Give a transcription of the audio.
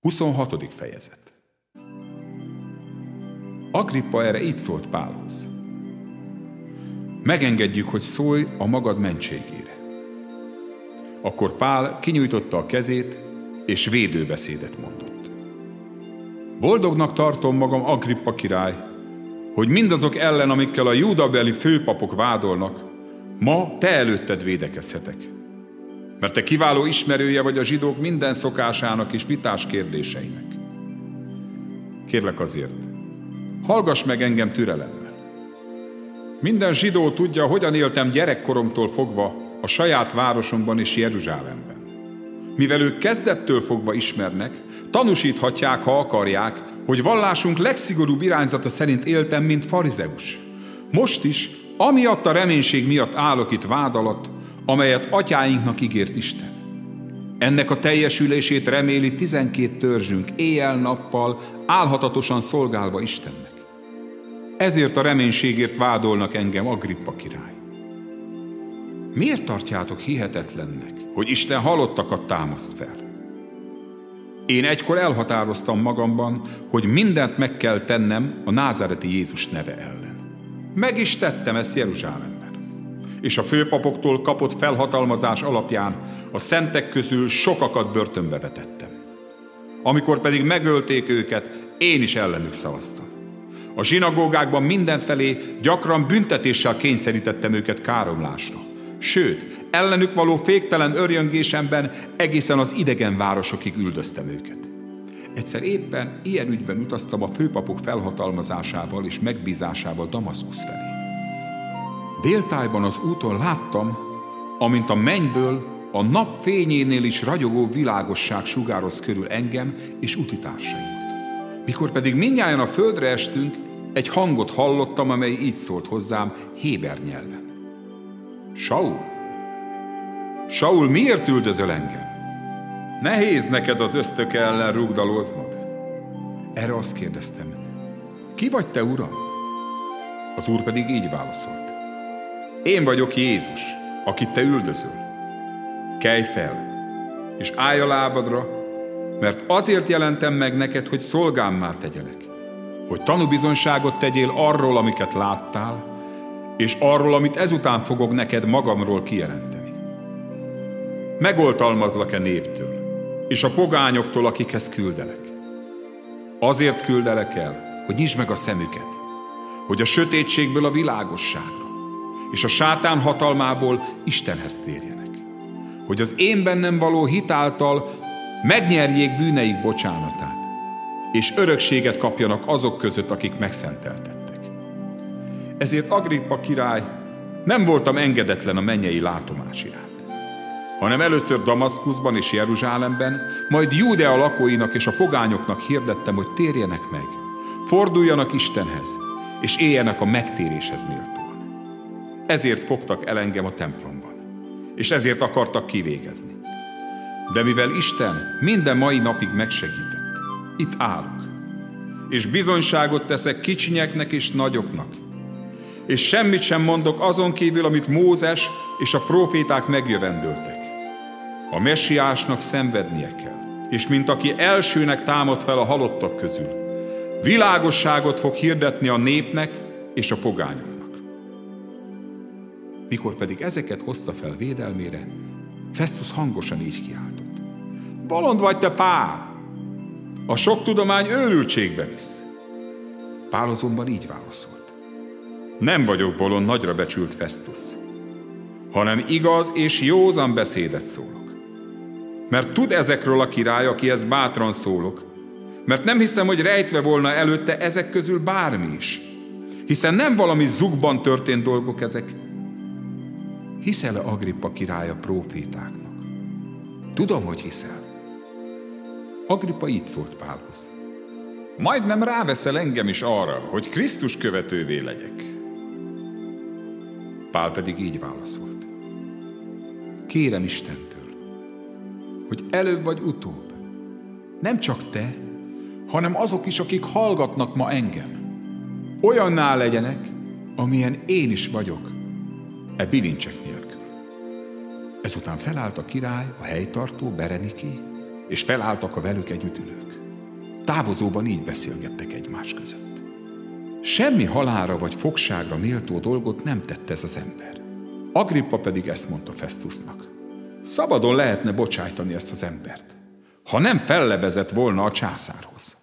26. fejezet Agrippa erre így szólt Pálhoz. Megengedjük, hogy szólj a magad mentségére. Akkor Pál kinyújtotta a kezét, és védőbeszédet mondott. Boldognak tartom magam, Agrippa király, hogy mindazok ellen, amikkel a júdabeli főpapok vádolnak, ma te előtted védekezhetek mert te kiváló ismerője vagy a zsidók minden szokásának és vitás kérdéseinek. Kérlek azért, hallgass meg engem türelemmel. Minden zsidó tudja, hogyan éltem gyerekkoromtól fogva a saját városomban és Jeruzsálemben. Mivel ők kezdettől fogva ismernek, tanúsíthatják, ha akarják, hogy vallásunk legszigorúbb irányzata szerint éltem, mint farizeus. Most is, amiatt a reménység miatt állok itt vád alatt, amelyet atyáinknak ígért Isten. Ennek a teljesülését reméli tizenkét törzsünk éjjel-nappal, álhatatosan szolgálva Istennek. Ezért a reménységért vádolnak engem Agrippa király. Miért tartjátok hihetetlennek, hogy Isten halottakat támaszt fel? Én egykor elhatároztam magamban, hogy mindent meg kell tennem a názáreti Jézus neve ellen. Meg is tettem ezt Jeruzsálemben és a főpapoktól kapott felhatalmazás alapján a szentek közül sokakat börtönbe vetettem. Amikor pedig megölték őket, én is ellenük szavaztam. A zsinagógákban mindenfelé gyakran büntetéssel kényszerítettem őket káromlásra. Sőt, ellenük való féktelen örjöngésemben egészen az idegen városokig üldöztem őket. Egyszer éppen ilyen ügyben utaztam a főpapok felhatalmazásával és megbízásával Damaszkusz felé. Déltájban az úton láttam, amint a mennyből a nap fényénél is ragyogó világosság sugároz körül engem és utitársaimat. Mikor pedig mindjárt a földre estünk, egy hangot hallottam, amely így szólt hozzám Héber nyelven. Saul, Saul, miért üldözöl engem? Nehéz neked az ösztök ellen rugdaloznod. Erre azt kérdeztem, ki vagy te, uram? Az úr pedig így válaszolt. Én vagyok Jézus, akit te üldözöl. Kelj fel, és állj a lábadra, mert azért jelentem meg neked, hogy szolgámmá tegyelek, hogy tanúbizonságot tegyél arról, amiket láttál, és arról, amit ezután fogok neked magamról kijelenteni. Megoltalmazlak-e néptől, és a pogányoktól, akikhez küldelek. Azért küldelek el, hogy nyisd meg a szemüket, hogy a sötétségből a világosságra, és a sátán hatalmából Istenhez térjenek. Hogy az én bennem való hitáltal megnyerjék bűneik bocsánatát, és örökséget kapjanak azok között, akik megszenteltettek. Ezért Agrippa király nem voltam engedetlen a mennyei látomás iránt hanem először Damaszkuszban és Jeruzsálemben, majd Júdea lakóinak és a pogányoknak hirdettem, hogy térjenek meg, forduljanak Istenhez, és éljenek a megtéréshez méltó. Ezért fogtak el engem a templomban, és ezért akartak kivégezni. De mivel Isten minden mai napig megsegített, itt állok, és bizonyságot teszek kicsinyeknek és nagyoknak, és semmit sem mondok azon kívül, amit Mózes és a proféták megjövendöltek. A messiásnak szenvednie kell, és mint aki elsőnek támad fel a halottak közül, világosságot fog hirdetni a népnek és a pogányoknak. Mikor pedig ezeket hozta fel védelmére, Festus hangosan így kiáltott. Bolond vagy te, Pál! A sok tudomány őrültségbe visz. Pál azonban így válaszolt. Nem vagyok bolond, nagyra becsült Festus, hanem igaz és józan beszédet szólok. Mert tud ezekről a király, akihez bátran szólok, mert nem hiszem, hogy rejtve volna előtte ezek közül bármi is. Hiszen nem valami zugban történt dolgok ezek, Hiszel-e Agrippa királya profétáknak? Tudom, hogy hiszel. Agrippa így szólt Pálhoz. Majd nem ráveszel engem is arra, hogy Krisztus követővé legyek. Pál pedig így válaszolt. Kérem Istentől, hogy előbb vagy utóbb, nem csak te, hanem azok is, akik hallgatnak ma engem, olyanná legyenek, amilyen én is vagyok, e bilincsek nélkül. Ezután felállt a király, a helytartó, Bereniké, és felálltak a velük együtt ülők. Távozóban így beszélgettek egymás között. Semmi halára vagy fogságra méltó dolgot nem tett ez az ember. Agrippa pedig ezt mondta Festusnak. Szabadon lehetne bocsájtani ezt az embert, ha nem fellebezett volna a császárhoz.